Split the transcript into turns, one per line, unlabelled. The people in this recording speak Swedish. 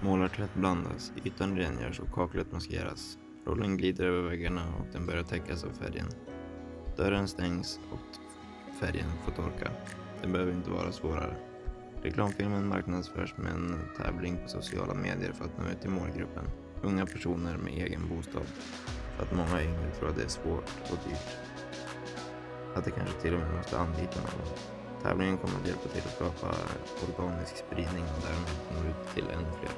Målarträtt blandas, ytan rengörs och kaklet maskeras. Rollen glider över väggarna och den börjar täckas av färgen. Dörren stängs och färgen får torka. Det behöver inte vara svårare. Reklamfilmen marknadsförs med en tävling på sociala medier för att nå ut till målgruppen. Unga personer med egen bostad. För att många yngre tror att det är svårt och dyrt. Att de kanske till och med måste anlita någon. Tävlingen kommer att hjälpa till att skapa organisk spridning och därmed nå ut till ännu fler.